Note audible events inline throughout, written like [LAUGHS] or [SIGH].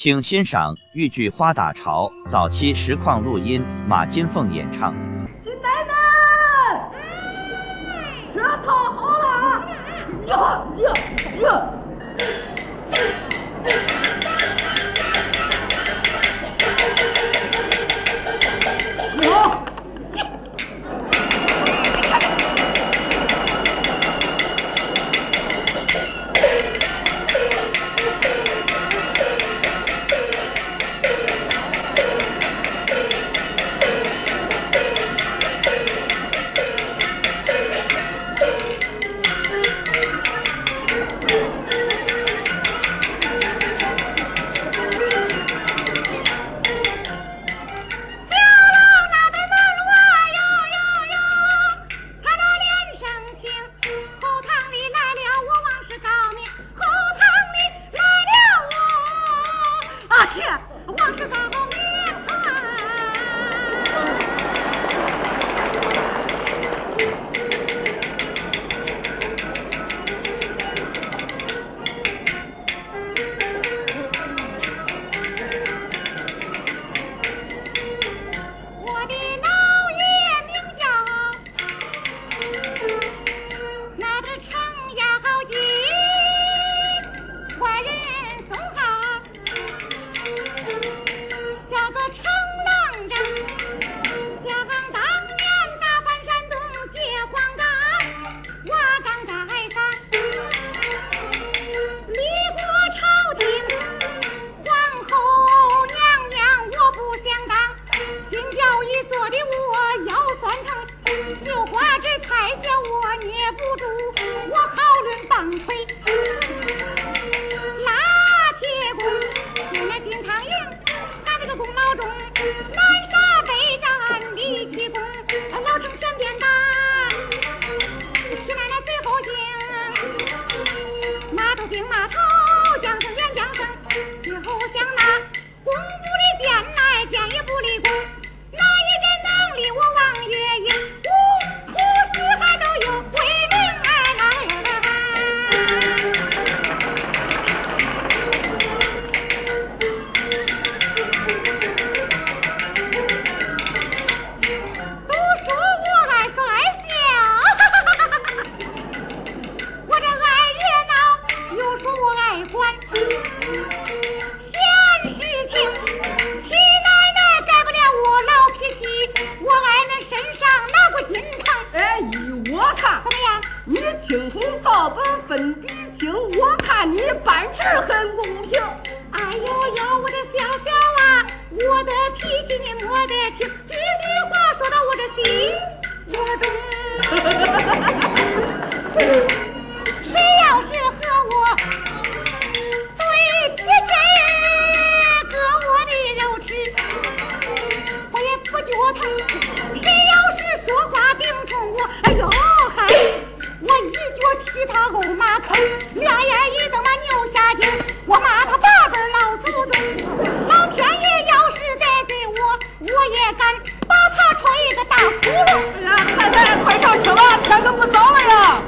请欣赏豫剧《花打潮》早期实况录音，马金凤演唱。金奶奶，车套好了啊，呀呀呀！功劳中你青红皂白分得清我看你办事很公平哎呦呦我的小小啊我的脾气你莫得听句句话说到我的心窝中 [LAUGHS] 我骂他八辈老祖宗老天爷要是得罪我我也敢把他吹个大窟窿哎呀太太快上车吧天都不早了呀。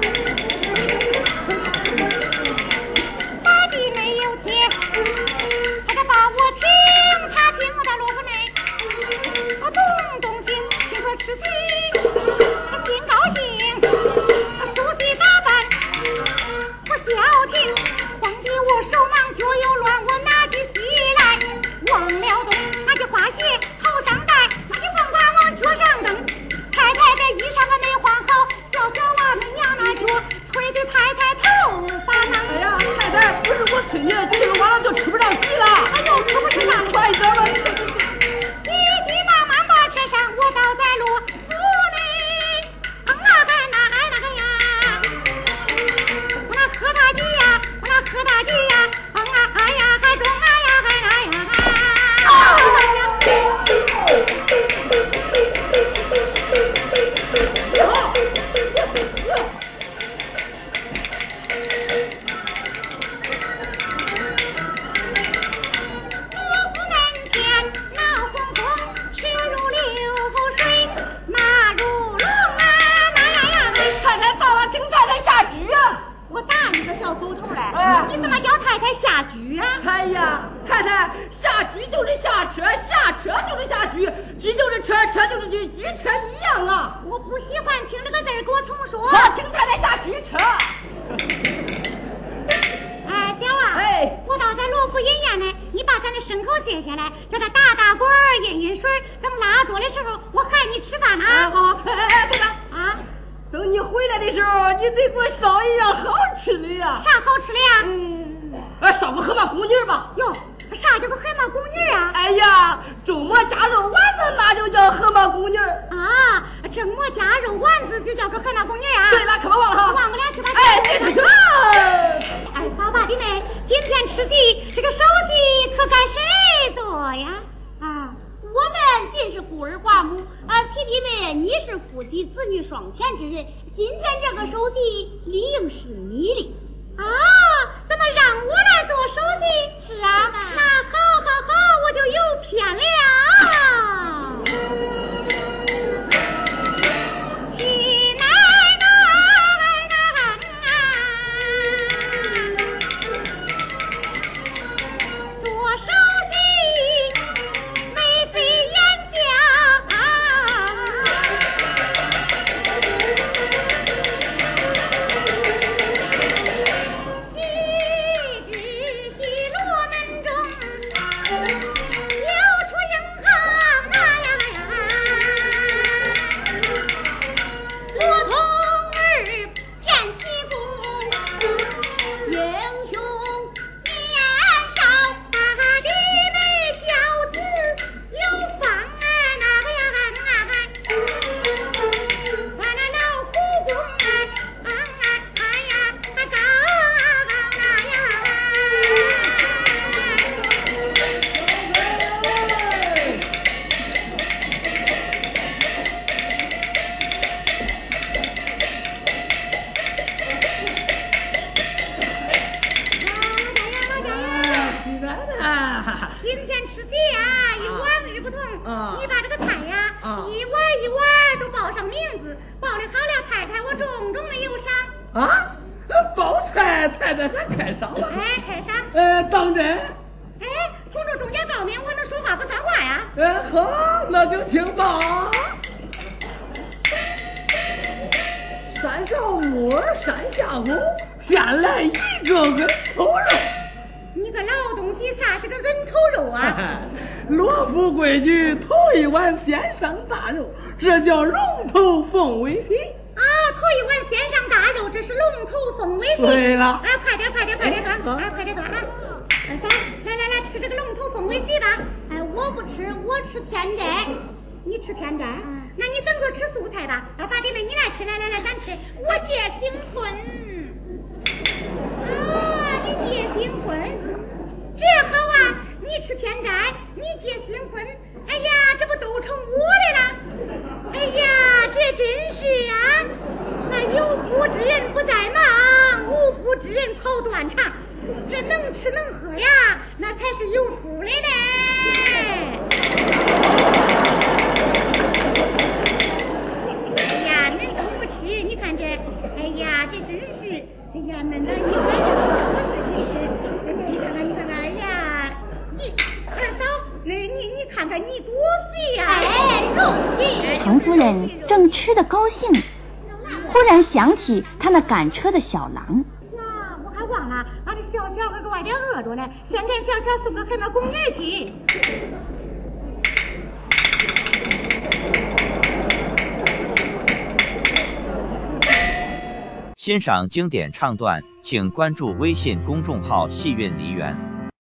我打你个小狗头嘞你怎么叫太太下车呀哎呀太太下车就是下车下车就是下车车就是车车就是跟车一样啊。我不喜欢听这个字给我重说。请太太下车。二小啊我到咱罗府医院呢你把咱的牲口卸下来叫他打打滚饮饮水等拉桌的时候我喊你吃饭啊。好哎哎哎哎等你回来的时候，你得给我烧一样好吃的呀。啥好吃的呀？嗯，哎，烧个河马公鸡儿吧。哟，啥叫个河马公鸡儿啊？哎呀，周末夹肉丸子那就叫河马公鸡儿。啊，蒸馍夹肉丸子就叫个河马公鸡儿啊？对了，可别忘了哈。忘不了去吧。哎，对对。二嫂八弟妹，今天吃席，这个首席可该谁做呀？啊，我们尽是孤儿寡母，啊，七弟妹你是夫妻子女双全之人，今天这个首席理应是你的。啊，怎么让我来做首席？是啊，那好好好，我就有偏了。今天吃席啊，与往日不同。啊你把这个菜呀，啊一碗一碗都报上名字，报的好了，太太我重重的有赏。啊，报菜太太还开赏了。哎，开赏。呃，当真？哎，同志中间报名，我能说话不算话呀？呃，好，那就听吧。山上木，山下狗，先来一个恩头肉。啥是个人头肉啊？罗府规矩，头一碗先上大肉，这叫龙头凤尾席。啊，头一碗先上大肉，这是龙头凤尾席。对了哎，快点，快点，快点端，哎哎，快点端啊！二三，来来来，吃这个龙头凤尾席吧。哎，我不吃，我吃天斋。你吃天斋？那你等着吃素菜吧。啊，八弟妹，你来吃，来来来，咱吃。我戒新婚。啊，你结新婚，这好啊！你吃偏斋，你结新婚，哎呀，这不都成我的了？哎呀，这真是啊！那有夫之人不在忙，无夫之人跑断肠。这能吃能喝呀，那才是有福的嘞。哎呀，恁都不吃，你看这，哎呀，这真是，哎呀，恁那你管着我自己吃，你看看，看看你多肥呀、哎，容易。常夫人正吃得高兴，忽然想起她那赶车的小郎，呀，我还忘了，俺这小小可给外边饿着呢，先给小小送个海马公鸡儿去。欣赏经典唱段，请关注微信公众号“戏韵梨园”。